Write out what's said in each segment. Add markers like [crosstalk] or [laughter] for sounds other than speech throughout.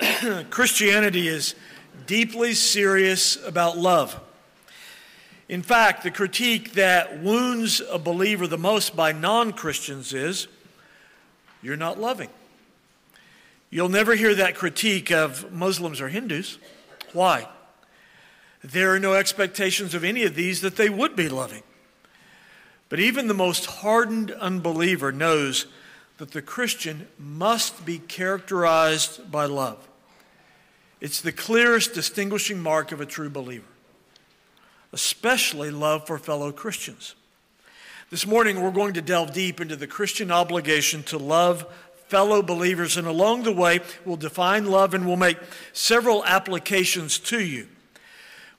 [clears throat] Christianity is deeply serious about love. In fact, the critique that wounds a believer the most by non Christians is you're not loving. You'll never hear that critique of Muslims or Hindus. Why? There are no expectations of any of these that they would be loving. But even the most hardened unbeliever knows that the Christian must be characterized by love. It's the clearest distinguishing mark of a true believer, especially love for fellow Christians. This morning, we're going to delve deep into the Christian obligation to love fellow believers, and along the way, we'll define love and we'll make several applications to you.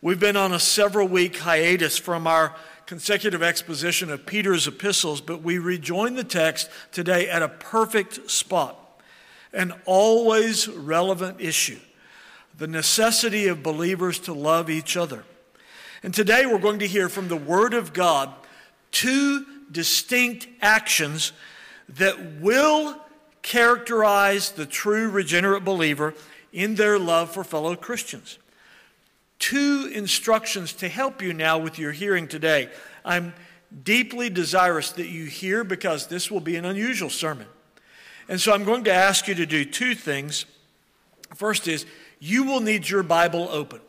We've been on a several week hiatus from our consecutive exposition of Peter's epistles, but we rejoin the text today at a perfect spot, an always relevant issue the necessity of believers to love each other. And today we're going to hear from the Word of God two distinct actions that will characterize the true regenerate believer in their love for fellow Christians. Two instructions to help you now with your hearing today. I'm deeply desirous that you hear because this will be an unusual sermon. And so I'm going to ask you to do two things. First is you will need your Bible open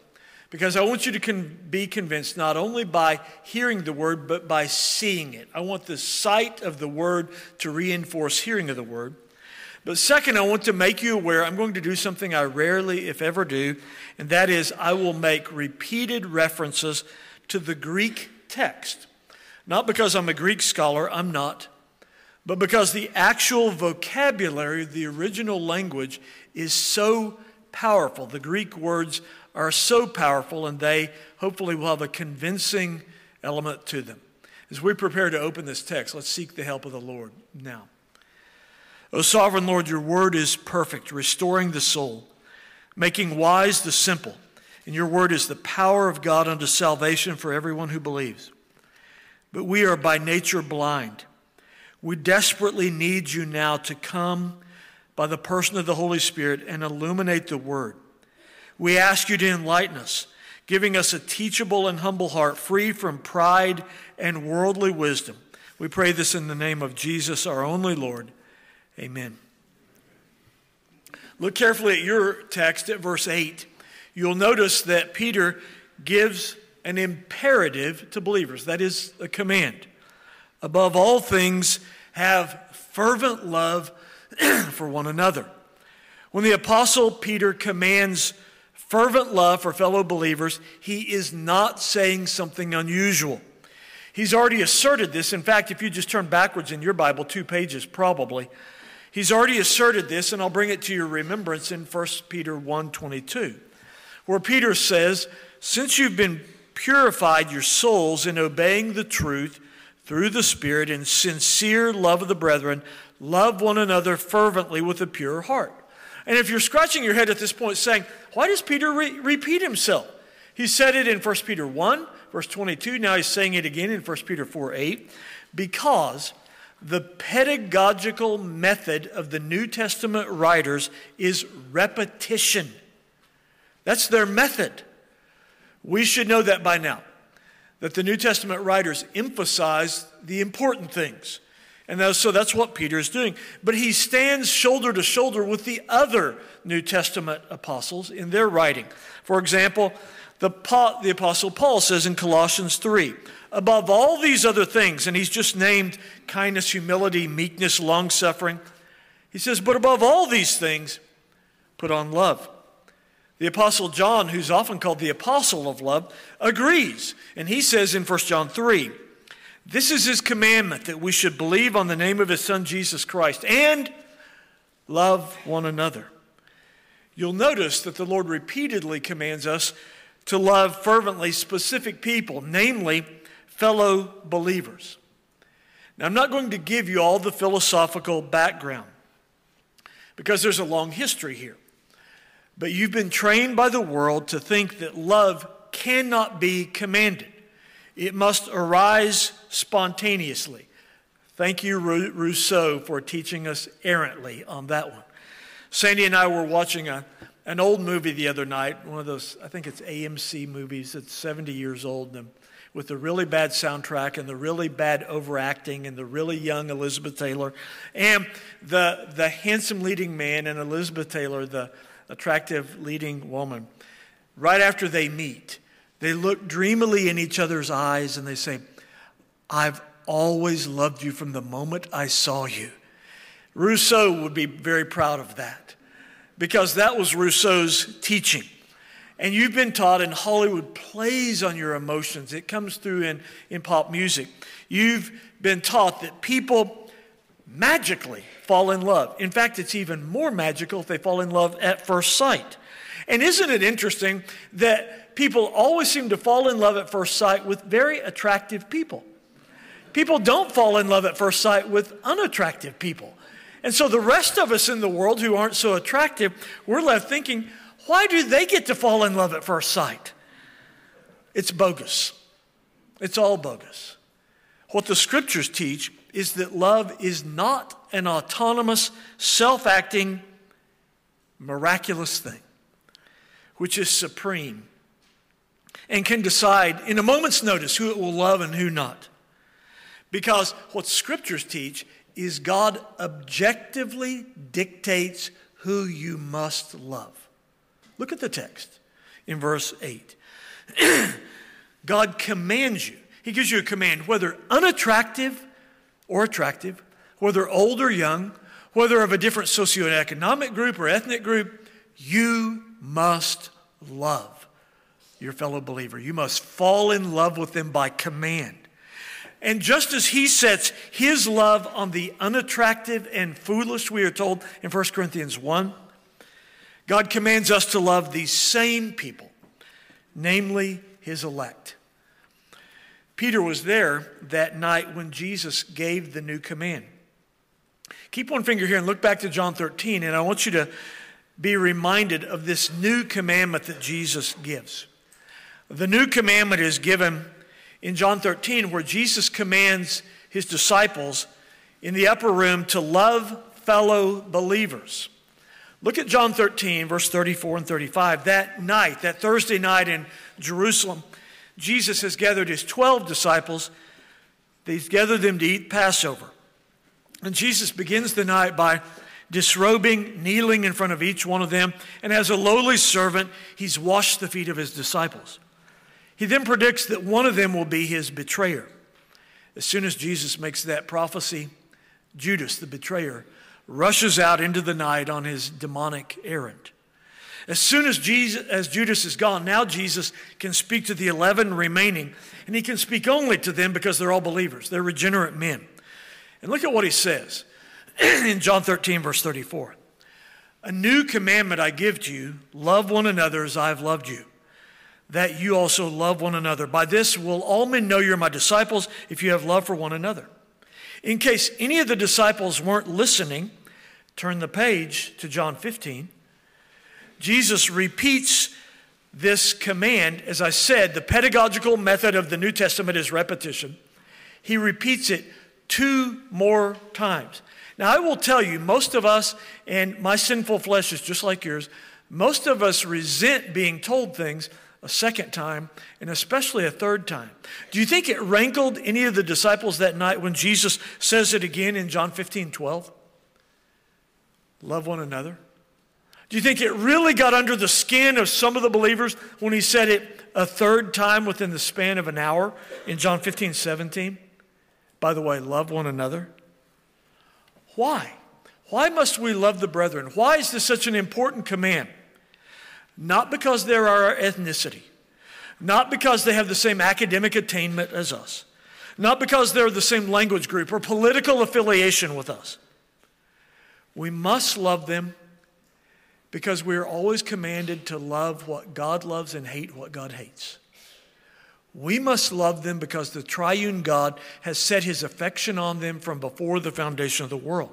because I want you to con- be convinced not only by hearing the word, but by seeing it. I want the sight of the word to reinforce hearing of the word. But second, I want to make you aware I'm going to do something I rarely, if ever, do, and that is I will make repeated references to the Greek text. Not because I'm a Greek scholar, I'm not, but because the actual vocabulary, the original language, is so powerful. The Greek words are so powerful, and they hopefully will have a convincing element to them. As we prepare to open this text, let's seek the help of the Lord now. O sovereign Lord, your word is perfect, restoring the soul, making wise the simple. And your word is the power of God unto salvation for everyone who believes. But we are by nature blind. We desperately need you now to come by the person of the Holy Spirit and illuminate the Word. We ask you to enlighten us, giving us a teachable and humble heart, free from pride and worldly wisdom. We pray this in the name of Jesus, our only Lord. Amen. Look carefully at your text at verse 8. You'll notice that Peter gives an imperative to believers, that is, a command. Above all things, have fervent love [clears throat] for one another. When the Apostle Peter commands fervent love for fellow believers, he is not saying something unusual. He's already asserted this. In fact, if you just turn backwards in your Bible, two pages probably, he's already asserted this, and I'll bring it to your remembrance in 1 Peter 1:22, where Peter says, Since you've been purified your souls in obeying the truth through the Spirit in sincere love of the brethren, Love one another fervently with a pure heart. And if you're scratching your head at this point saying, why does Peter re- repeat himself? He said it in 1 Peter 1, verse 22. Now he's saying it again in 1 Peter 4 8. Because the pedagogical method of the New Testament writers is repetition. That's their method. We should know that by now, that the New Testament writers emphasize the important things. And so that's what Peter is doing. But he stands shoulder to shoulder with the other New Testament apostles in their writing. For example, the, the apostle Paul says in Colossians 3, above all these other things, and he's just named kindness, humility, meekness, long suffering. He says, but above all these things, put on love. The apostle John, who's often called the apostle of love, agrees. And he says in 1 John 3, this is his commandment that we should believe on the name of his son Jesus Christ and love one another. You'll notice that the Lord repeatedly commands us to love fervently specific people, namely fellow believers. Now, I'm not going to give you all the philosophical background because there's a long history here. But you've been trained by the world to think that love cannot be commanded. It must arise spontaneously. Thank you, Rousseau, for teaching us errantly on that one. Sandy and I were watching a, an old movie the other night, one of those, I think it's AMC movies that's 70 years old, and with the really bad soundtrack and the really bad overacting and the really young Elizabeth Taylor and the, the handsome leading man and Elizabeth Taylor, the attractive leading woman. Right after they meet, they look dreamily in each other's eyes and they say, I've always loved you from the moment I saw you. Rousseau would be very proud of that because that was Rousseau's teaching. And you've been taught, and Hollywood plays on your emotions. It comes through in, in pop music. You've been taught that people magically fall in love. In fact, it's even more magical if they fall in love at first sight. And isn't it interesting that people always seem to fall in love at first sight with very attractive people? People don't fall in love at first sight with unattractive people. And so the rest of us in the world who aren't so attractive, we're left thinking, why do they get to fall in love at first sight? It's bogus. It's all bogus. What the scriptures teach is that love is not an autonomous, self acting, miraculous thing, which is supreme and can decide in a moment's notice who it will love and who not. Because what scriptures teach is God objectively dictates who you must love. Look at the text in verse 8. [clears throat] God commands you. He gives you a command, whether unattractive or attractive, whether old or young, whether of a different socioeconomic group or ethnic group, you must love your fellow believer. You must fall in love with them by command. And just as he sets his love on the unattractive and foolish, we are told in 1 Corinthians 1, God commands us to love these same people, namely his elect. Peter was there that night when Jesus gave the new command. Keep one finger here and look back to John 13, and I want you to be reminded of this new commandment that Jesus gives. The new commandment is given in John 13, where Jesus commands his disciples in the upper room to love fellow believers. Look at John 13, verse 34 and 35. That night, that Thursday night in Jerusalem, Jesus has gathered his 12 disciples. He's gathered them to eat Passover. And Jesus begins the night by disrobing, kneeling in front of each one of them. And as a lowly servant, he's washed the feet of his disciples. He then predicts that one of them will be his betrayer. As soon as Jesus makes that prophecy, Judas, the betrayer, rushes out into the night on his demonic errand. As soon as, Jesus, as Judas is gone, now Jesus can speak to the 11 remaining, and he can speak only to them because they're all believers. They're regenerate men. And look at what he says [clears throat] in John 13, verse 34. A new commandment I give to you love one another as I have loved you, that you also love one another. By this will all men know you're my disciples if you have love for one another. In case any of the disciples weren't listening, turn the page to John 15. Jesus repeats this command. As I said, the pedagogical method of the New Testament is repetition. He repeats it two more times. Now, I will tell you, most of us, and my sinful flesh is just like yours, most of us resent being told things a second time, and especially a third time. Do you think it rankled any of the disciples that night when Jesus says it again in John 15 12? Love one another. Do you think it really got under the skin of some of the believers when he said it a third time within the span of an hour in John 15 17? By the way, love one another. Why? Why must we love the brethren? Why is this such an important command? Not because they're our ethnicity, not because they have the same academic attainment as us, not because they're the same language group or political affiliation with us. We must love them because we are always commanded to love what God loves and hate what God hates. We must love them because the triune God has set his affection on them from before the foundation of the world.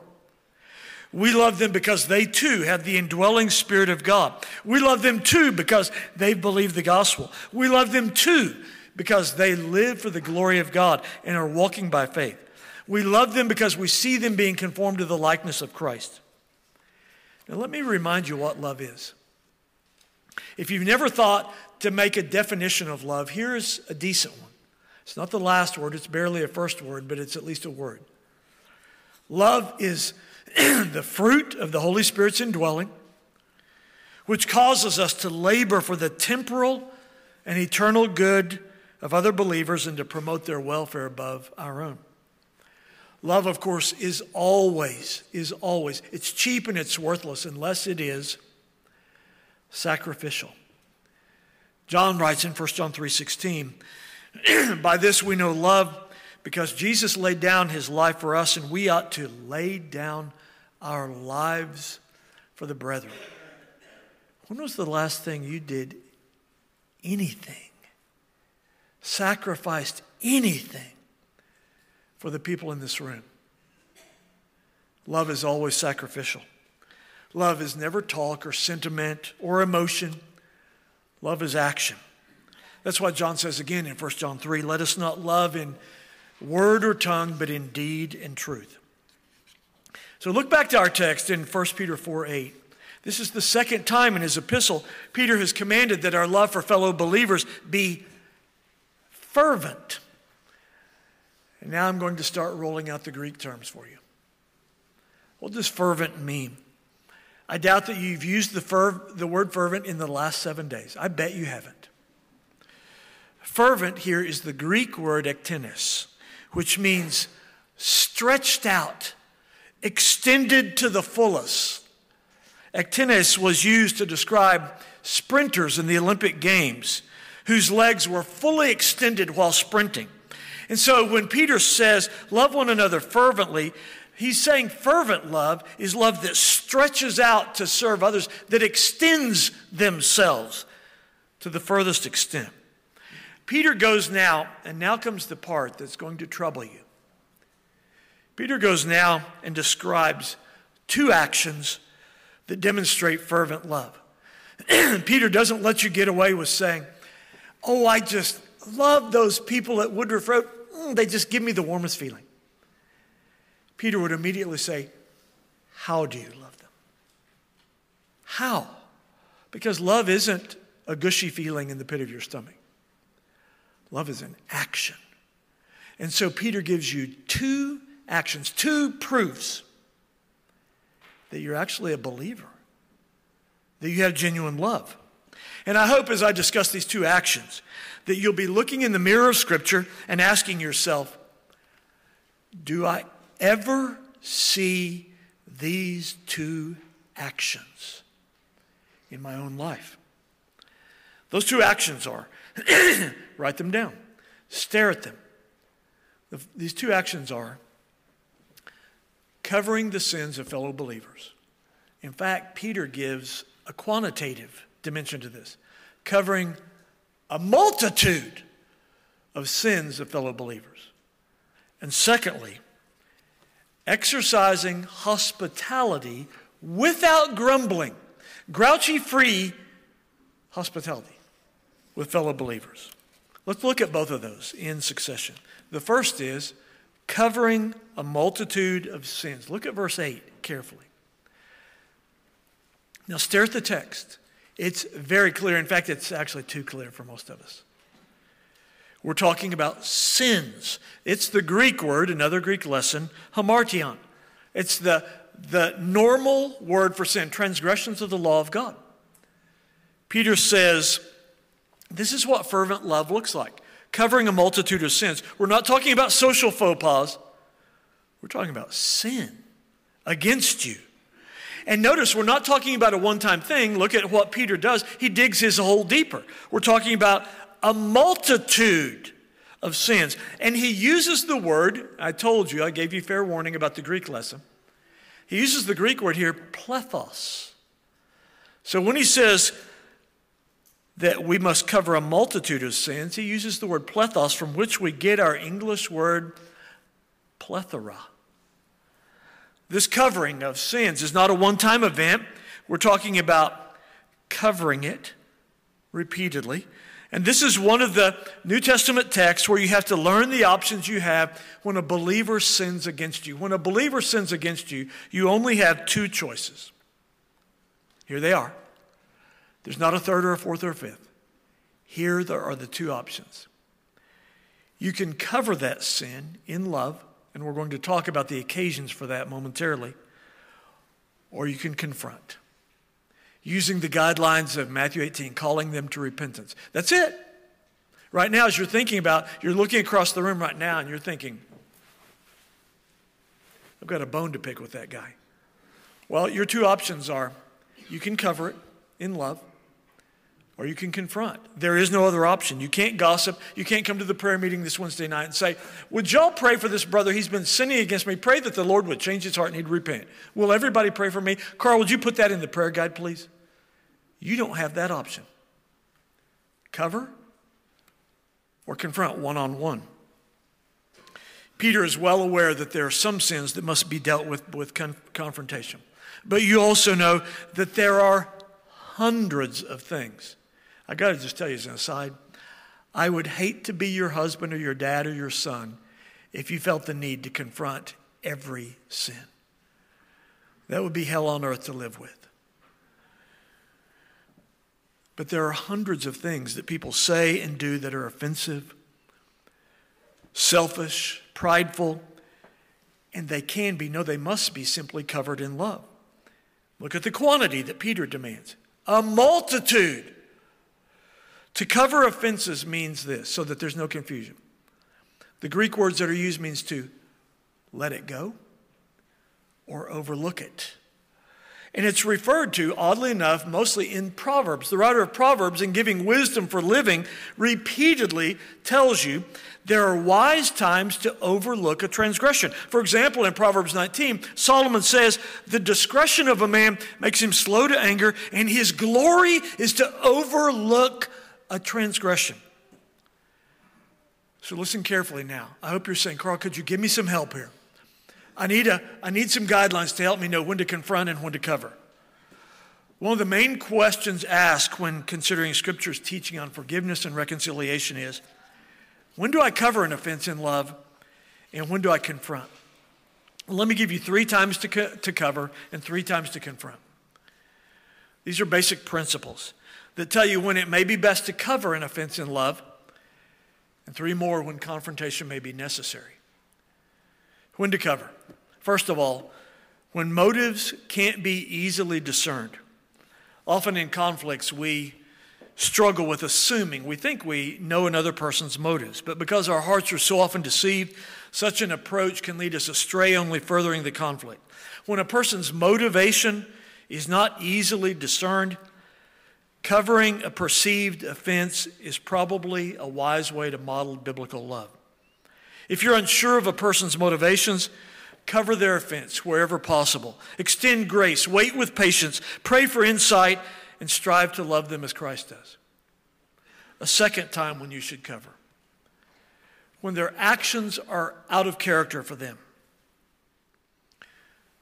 We love them because they too have the indwelling Spirit of God. We love them too because they believe the gospel. We love them too because they live for the glory of God and are walking by faith. We love them because we see them being conformed to the likeness of Christ. Now, let me remind you what love is. If you've never thought to make a definition of love, here's a decent one. It's not the last word, it's barely a first word, but it's at least a word. Love is [clears throat] the fruit of the Holy Spirit's indwelling, which causes us to labor for the temporal and eternal good of other believers and to promote their welfare above our own. Love, of course, is always, is always, it's cheap and it's worthless unless it is sacrificial. John writes in 1 John 3:16, [clears throat] by this we know love because Jesus laid down his life for us and we ought to lay down our lives for the brethren. When was the last thing you did anything? Sacrificed anything for the people in this room? Love is always sacrificial. Love is never talk or sentiment or emotion. Love is action. That's why John says again in 1 John 3 let us not love in word or tongue, but in deed and truth. So look back to our text in 1 Peter 4 8. This is the second time in his epistle Peter has commanded that our love for fellow believers be fervent. And now I'm going to start rolling out the Greek terms for you. What does fervent mean? I doubt that you've used the, ferv- the word fervent in the last seven days. I bet you haven't. Fervent here is the Greek word ektenes, which means stretched out, extended to the fullest. Ektenes was used to describe sprinters in the Olympic Games whose legs were fully extended while sprinting. And so when Peter says, Love one another fervently, He's saying fervent love is love that stretches out to serve others, that extends themselves to the furthest extent. Peter goes now, and now comes the part that's going to trouble you. Peter goes now and describes two actions that demonstrate fervent love. [clears throat] Peter doesn't let you get away with saying, Oh, I just love those people at Woodruff Road. Mm, they just give me the warmest feeling. Peter would immediately say, How do you love them? How? Because love isn't a gushy feeling in the pit of your stomach, love is an action. And so Peter gives you two actions, two proofs that you're actually a believer, that you have genuine love. And I hope as I discuss these two actions that you'll be looking in the mirror of Scripture and asking yourself, do I ever see these two actions in my own life. Those two actions are [clears throat] write them down, stare at them. The, these two actions are covering the sins of fellow believers. In fact, Peter gives a quantitative dimension to this, covering a multitude of sins of fellow believers. And secondly, exercising hospitality without grumbling, grouchy free hospitality with fellow believers. Let's look at both of those in succession. The first is covering a multitude of sins. Look at verse 8 carefully. Now, stare at the text. It's very clear. In fact, it's actually too clear for most of us. We're talking about sins. It's the Greek word, another Greek lesson, hamartion. It's the, the normal word for sin, transgressions of the law of God. Peter says, This is what fervent love looks like covering a multitude of sins. We're not talking about social faux pas, we're talking about sin against you. And notice, we're not talking about a one time thing. Look at what Peter does. He digs his hole deeper. We're talking about a multitude of sins. And he uses the word, I told you, I gave you fair warning about the Greek lesson. He uses the Greek word here, plethos. So when he says that we must cover a multitude of sins, he uses the word plethos, from which we get our English word plethora. This covering of sins is not a one time event. We're talking about covering it repeatedly. And this is one of the New Testament texts where you have to learn the options you have when a believer sins against you. When a believer sins against you, you only have two choices. Here they are. There's not a third or a fourth or a fifth. Here there are the two options. You can cover that sin in love, and we're going to talk about the occasions for that momentarily, or you can confront using the guidelines of Matthew 18, calling them to repentance. That's it. Right now, as you're thinking about, you're looking across the room right now and you're thinking, I've got a bone to pick with that guy. Well, your two options are you can cover it in love or you can confront. There is no other option. You can't gossip. You can't come to the prayer meeting this Wednesday night and say, Would y'all pray for this brother? He's been sinning against me. Pray that the Lord would change his heart and he'd repent. Will everybody pray for me? Carl, would you put that in the prayer guide, please? You don't have that option. Cover or confront one on one. Peter is well aware that there are some sins that must be dealt with with con- confrontation. But you also know that there are hundreds of things. I got to just tell you as an aside, I would hate to be your husband or your dad or your son if you felt the need to confront every sin. That would be hell on earth to live with. But there are hundreds of things that people say and do that are offensive, selfish, prideful, and they can be, no, they must be simply covered in love. Look at the quantity that Peter demands a multitude. To cover offenses means this, so that there's no confusion. The Greek words that are used means to let it go or overlook it. And it's referred to, oddly enough, mostly in Proverbs. The writer of Proverbs, in giving wisdom for living, repeatedly tells you there are wise times to overlook a transgression. For example, in Proverbs 19, Solomon says, The discretion of a man makes him slow to anger, and his glory is to overlook a transgression. So listen carefully now. I hope you're saying, Carl, could you give me some help here? I need, a, I need some guidelines to help me know when to confront and when to cover. One of the main questions asked when considering Scripture's teaching on forgiveness and reconciliation is when do I cover an offense in love and when do I confront? let me give you three times to, co- to cover and three times to confront. These are basic principles that tell you when it may be best to cover an offense in love, and three more when confrontation may be necessary. When to cover. First of all, when motives can't be easily discerned. Often in conflicts, we struggle with assuming. We think we know another person's motives, but because our hearts are so often deceived, such an approach can lead us astray, only furthering the conflict. When a person's motivation is not easily discerned, covering a perceived offense is probably a wise way to model biblical love. If you're unsure of a person's motivations, cover their offense wherever possible. Extend grace, wait with patience, pray for insight, and strive to love them as Christ does. A second time when you should cover when their actions are out of character for them.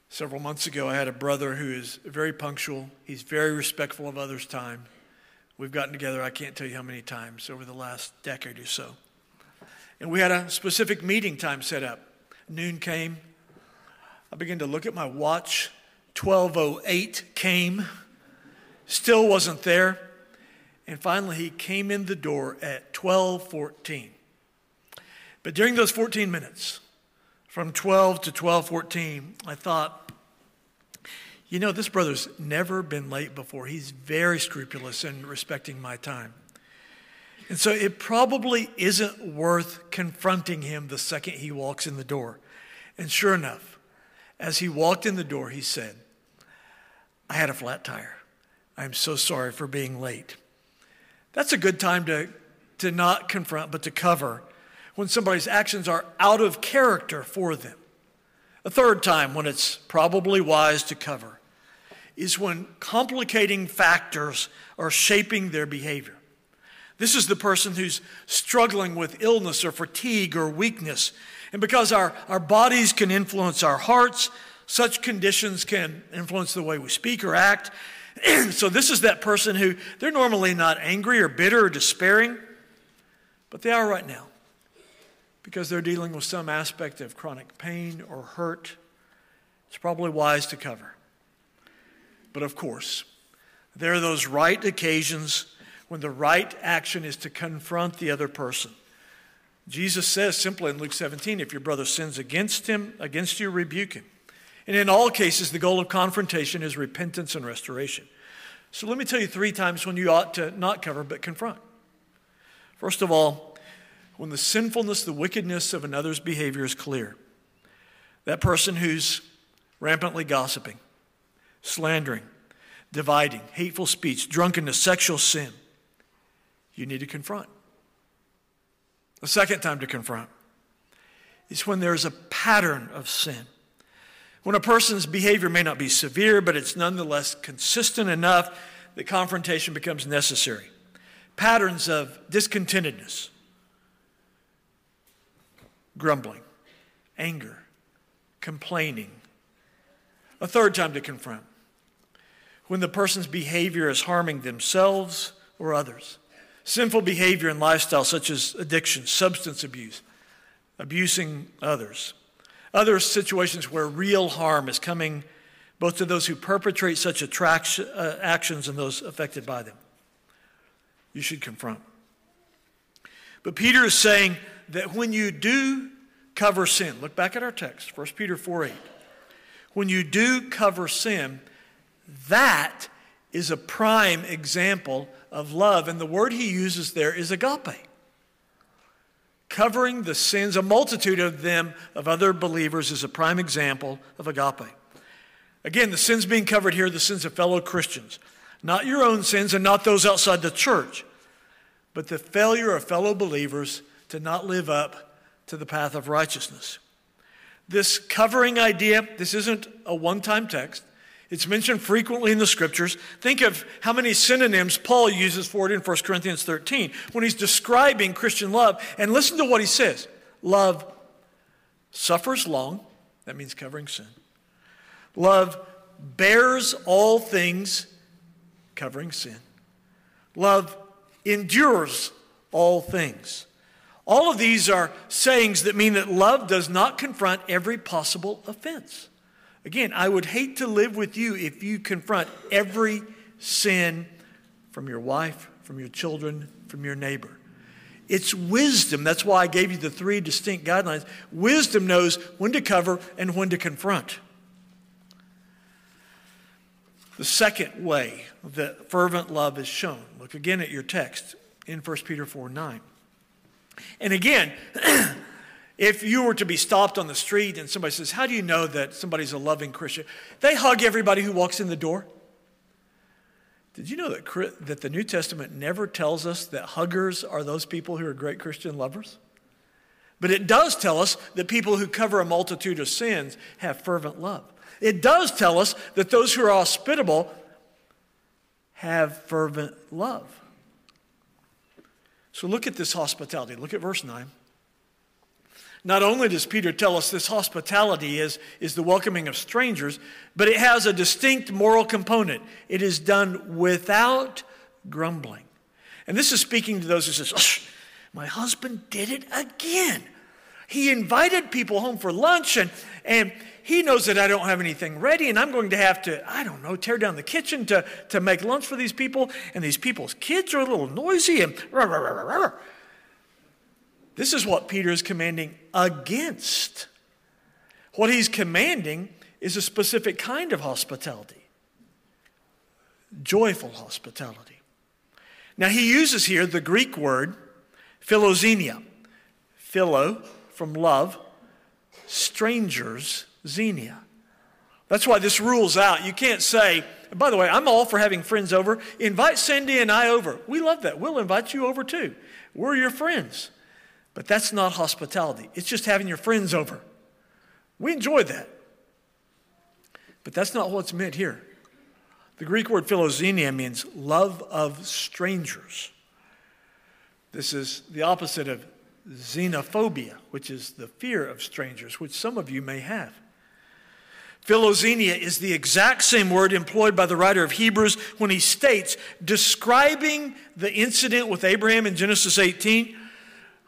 Several months ago, I had a brother who is very punctual. He's very respectful of others' time. We've gotten together, I can't tell you how many times over the last decade or so. And we had a specific meeting time set up. Noon came. I began to look at my watch. 1208 came. Still wasn't there. And finally he came in the door at 1214. But during those 14 minutes, from 12 to 1214, I thought, you know, this brother's never been late before. He's very scrupulous in respecting my time. And so it probably isn't worth confronting him the second he walks in the door. And sure enough, as he walked in the door, he said, I had a flat tire. I'm so sorry for being late. That's a good time to, to not confront, but to cover when somebody's actions are out of character for them. A third time, when it's probably wise to cover, is when complicating factors are shaping their behavior. This is the person who's struggling with illness or fatigue or weakness. And because our, our bodies can influence our hearts, such conditions can influence the way we speak or act. [clears throat] so, this is that person who they're normally not angry or bitter or despairing, but they are right now because they're dealing with some aspect of chronic pain or hurt. It's probably wise to cover. But of course, There are those right occasions when the right action is to confront the other person. Jesus says simply in Luke 17, if your brother sins against him, against you, rebuke him. And in all cases, the goal of confrontation is repentance and restoration. So let me tell you three times when you ought to not cover but confront. First of all, when the sinfulness, the wickedness of another's behavior is clear. That person who's rampantly gossiping, slandering, dividing, hateful speech, drunkenness, sexual sin, you need to confront. The second time to confront is when there's a pattern of sin. When a person's behavior may not be severe, but it's nonetheless consistent enough that confrontation becomes necessary. Patterns of discontentedness, grumbling, anger, complaining. A third time to confront when the person's behavior is harming themselves or others. Sinful behavior and lifestyle, such as addiction, substance abuse, abusing others. Other situations where real harm is coming both to those who perpetrate such attraction, uh, actions and those affected by them. You should confront. But Peter is saying that when you do cover sin, look back at our text, 1 Peter 4 8. When you do cover sin, that is a prime example of love. And the word he uses there is agape. Covering the sins, a multitude of them, of other believers, is a prime example of agape. Again, the sins being covered here, the sins of fellow Christians, not your own sins and not those outside the church, but the failure of fellow believers to not live up to the path of righteousness. This covering idea, this isn't a one time text. It's mentioned frequently in the scriptures. Think of how many synonyms Paul uses for it in 1 Corinthians 13 when he's describing Christian love. And listen to what he says Love suffers long, that means covering sin. Love bears all things, covering sin. Love endures all things. All of these are sayings that mean that love does not confront every possible offense. Again, I would hate to live with you if you confront every sin from your wife, from your children, from your neighbor. It's wisdom. That's why I gave you the three distinct guidelines. Wisdom knows when to cover and when to confront. The second way that fervent love is shown, look again at your text in 1 Peter 4 9. And again, [clears throat] If you were to be stopped on the street and somebody says, How do you know that somebody's a loving Christian? They hug everybody who walks in the door. Did you know that, that the New Testament never tells us that huggers are those people who are great Christian lovers? But it does tell us that people who cover a multitude of sins have fervent love. It does tell us that those who are hospitable have fervent love. So look at this hospitality. Look at verse 9. Not only does Peter tell us this hospitality is, is the welcoming of strangers, but it has a distinct moral component. It is done without grumbling. And this is speaking to those who says, my husband did it again. He invited people home for lunch and, and he knows that I don't have anything ready and I'm going to have to, I don't know, tear down the kitchen to, to make lunch for these people. And these people's kids are a little noisy and rah, rah, rah, this is what Peter is commanding against. What he's commanding is a specific kind of hospitality joyful hospitality. Now, he uses here the Greek word philoxenia. Philo, from love, strangers, xenia. That's why this rules out. You can't say, by the way, I'm all for having friends over. Invite Sandy and I over. We love that. We'll invite you over too. We're your friends. But that's not hospitality. It's just having your friends over. We enjoy that. But that's not what's meant here. The Greek word philoxenia means love of strangers. This is the opposite of xenophobia, which is the fear of strangers, which some of you may have. Philoxenia is the exact same word employed by the writer of Hebrews when he states, describing the incident with Abraham in Genesis 18,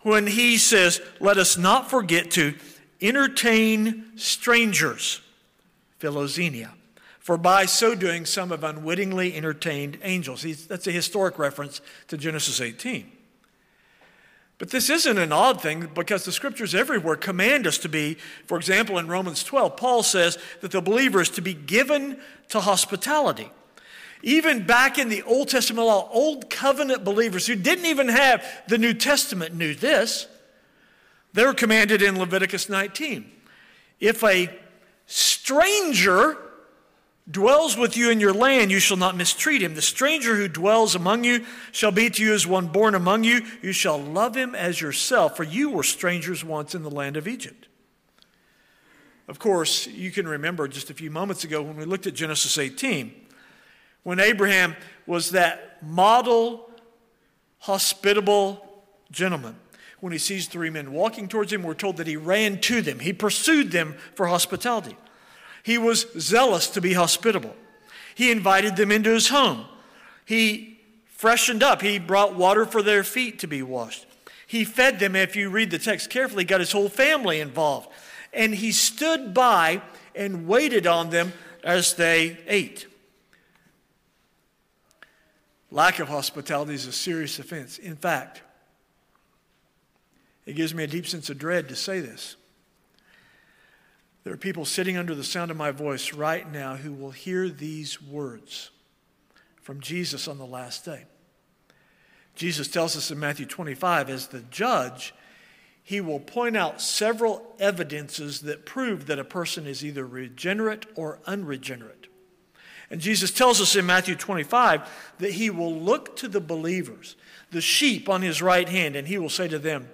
when he says, Let us not forget to entertain strangers, philoxenia. For by so doing, some have unwittingly entertained angels. That's a historic reference to Genesis 18. But this isn't an odd thing because the scriptures everywhere command us to be. For example, in Romans 12, Paul says that the believer is to be given to hospitality. Even back in the Old Testament law, Old Covenant believers who didn't even have the New Testament knew this. They were commanded in Leviticus 19. If a stranger dwells with you in your land, you shall not mistreat him. The stranger who dwells among you shall be to you as one born among you. You shall love him as yourself, for you were strangers once in the land of Egypt. Of course, you can remember just a few moments ago when we looked at Genesis 18, when Abraham was that model, hospitable gentleman. When he sees three men walking towards him, we're told that he ran to them. He pursued them for hospitality. He was zealous to be hospitable. He invited them into his home. He freshened up. He brought water for their feet to be washed. He fed them, if you read the text carefully, got his whole family involved. And he stood by and waited on them as they ate. Lack of hospitality is a serious offense. In fact, it gives me a deep sense of dread to say this. There are people sitting under the sound of my voice right now who will hear these words from Jesus on the last day. Jesus tells us in Matthew 25, as the judge, he will point out several evidences that prove that a person is either regenerate or unregenerate. And Jesus tells us in Matthew 25 that he will look to the believers, the sheep on his right hand, and he will say to them,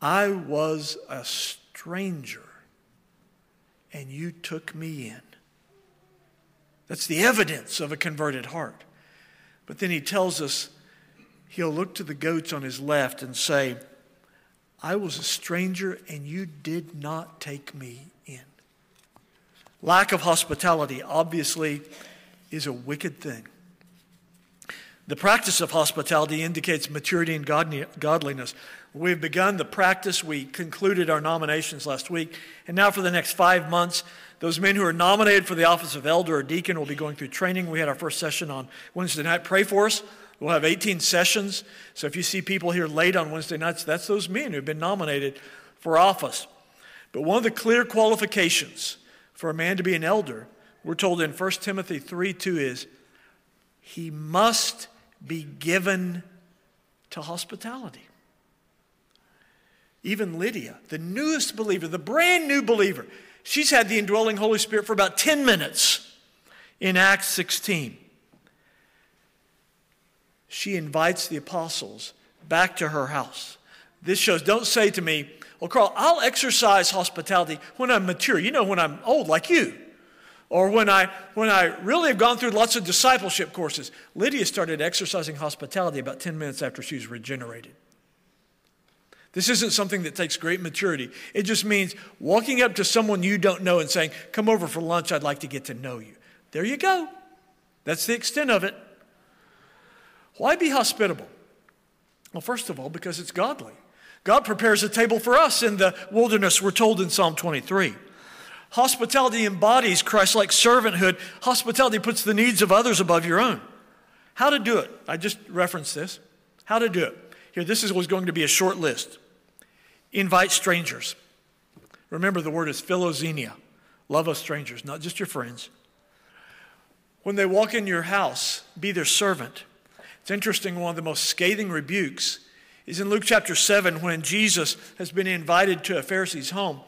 I was a stranger, and you took me in. That's the evidence of a converted heart. But then he tells us he'll look to the goats on his left and say, I was a stranger, and you did not take me. Lack of hospitality, obviously, is a wicked thing. The practice of hospitality indicates maturity and godliness. We've begun the practice. We concluded our nominations last week. And now, for the next five months, those men who are nominated for the office of elder or deacon will be going through training. We had our first session on Wednesday night. Pray for us. We'll have 18 sessions. So if you see people here late on Wednesday nights, that's those men who've been nominated for office. But one of the clear qualifications for a man to be an elder, we're told in 1 Timothy 3 2 is he must be given to hospitality. Even Lydia, the newest believer, the brand new believer, she's had the indwelling Holy Spirit for about 10 minutes in Acts 16. She invites the apostles back to her house. This shows, don't say to me, well, Carl, I'll exercise hospitality when I'm mature. You know, when I'm old like you. Or when I, when I really have gone through lots of discipleship courses. Lydia started exercising hospitality about 10 minutes after she was regenerated. This isn't something that takes great maturity. It just means walking up to someone you don't know and saying, Come over for lunch, I'd like to get to know you. There you go. That's the extent of it. Why be hospitable? Well, first of all, because it's godly. God prepares a table for us in the wilderness, we're told in Psalm 23. Hospitality embodies Christ like servanthood. Hospitality puts the needs of others above your own. How to do it? I just referenced this. How to do it. Here, this is, was going to be a short list. Invite strangers. Remember, the word is philoxenia, love of strangers, not just your friends. When they walk in your house, be their servant. It's interesting, one of the most scathing rebukes is in Luke chapter 7 when Jesus has been invited to a Pharisee's home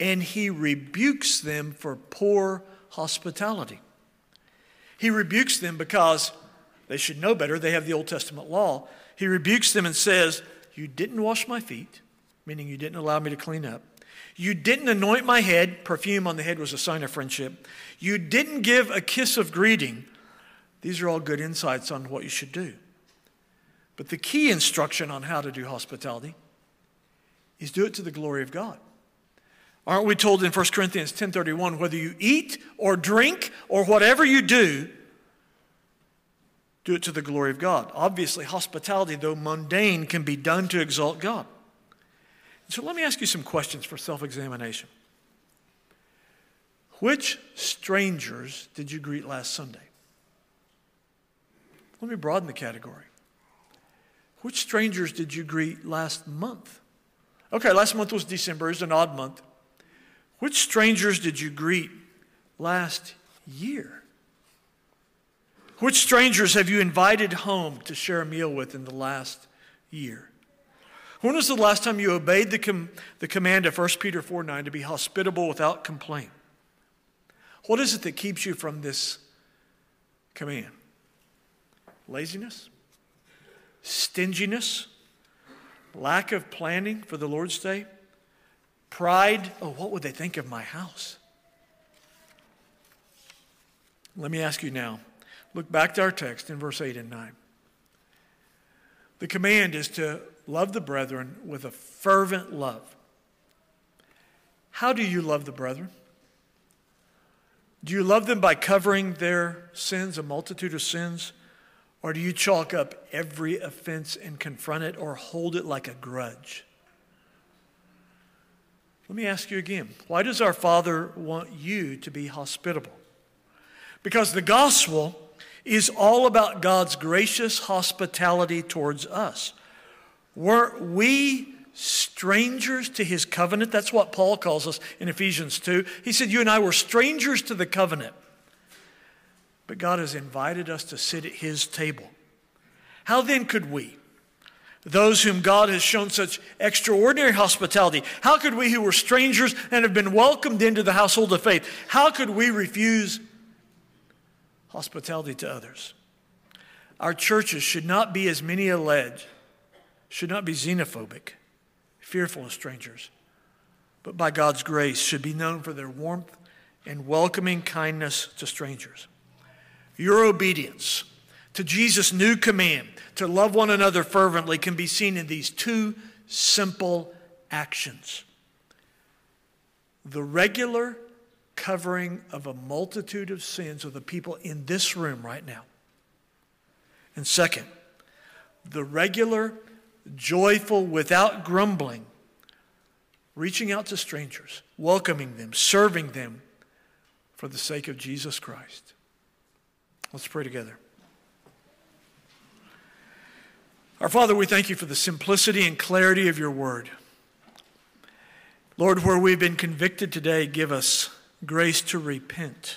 and he rebukes them for poor hospitality. He rebukes them because they should know better. They have the Old Testament law. He rebukes them and says, You didn't wash my feet meaning you didn't allow me to clean up. You didn't anoint my head. Perfume on the head was a sign of friendship. You didn't give a kiss of greeting. These are all good insights on what you should do. But the key instruction on how to do hospitality is do it to the glory of God. Aren't we told in 1 Corinthians 10:31 whether you eat or drink or whatever you do do it to the glory of God. Obviously hospitality though mundane can be done to exalt God. So let me ask you some questions for self examination. Which strangers did you greet last Sunday? Let me broaden the category. Which strangers did you greet last month? Okay, last month was December, it's an odd month. Which strangers did you greet last year? Which strangers have you invited home to share a meal with in the last year? When was the last time you obeyed the, com- the command of 1 Peter 4 9 to be hospitable without complaint? What is it that keeps you from this command? Laziness? Stinginess? Lack of planning for the Lord's Day? Pride? Oh, what would they think of my house? Let me ask you now. Look back to our text in verse 8 and 9. The command is to love the brethren with a fervent love. How do you love the brethren? Do you love them by covering their sins, a multitude of sins? Or do you chalk up every offense and confront it or hold it like a grudge? Let me ask you again why does our Father want you to be hospitable? Because the gospel is all about God's gracious hospitality towards us. Weren't we strangers to his covenant? That's what Paul calls us in Ephesians 2. He said, You and I were strangers to the covenant, but God has invited us to sit at his table. How then could we? Those whom God has shown such extraordinary hospitality. How could we, who were strangers and have been welcomed into the household of faith, how could we refuse hospitality to others? Our churches should not be, as many allege, should not be xenophobic, fearful of strangers, but by God's grace should be known for their warmth and welcoming kindness to strangers. Your obedience to Jesus' new command to love one another fervently can be seen in these two simple actions the regular covering of a multitude of sins of the people in this room right now. And second, the regular, joyful, without grumbling, reaching out to strangers, welcoming them, serving them for the sake of Jesus Christ. Let's pray together. Our Father, we thank you for the simplicity and clarity of your word. Lord, where we've been convicted today, give us grace to repent,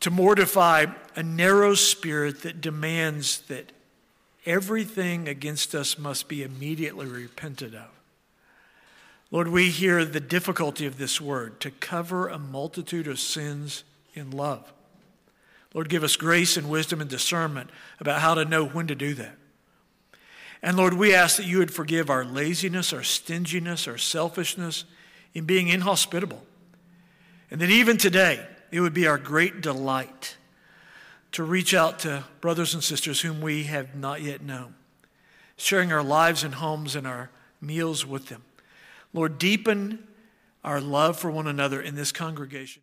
to mortify a narrow spirit that demands that everything against us must be immediately repented of. Lord, we hear the difficulty of this word to cover a multitude of sins in love. Lord, give us grace and wisdom and discernment about how to know when to do that. And Lord, we ask that you would forgive our laziness, our stinginess, our selfishness in being inhospitable. And that even today, it would be our great delight to reach out to brothers and sisters whom we have not yet known, sharing our lives and homes and our meals with them. Lord, deepen our love for one another in this congregation.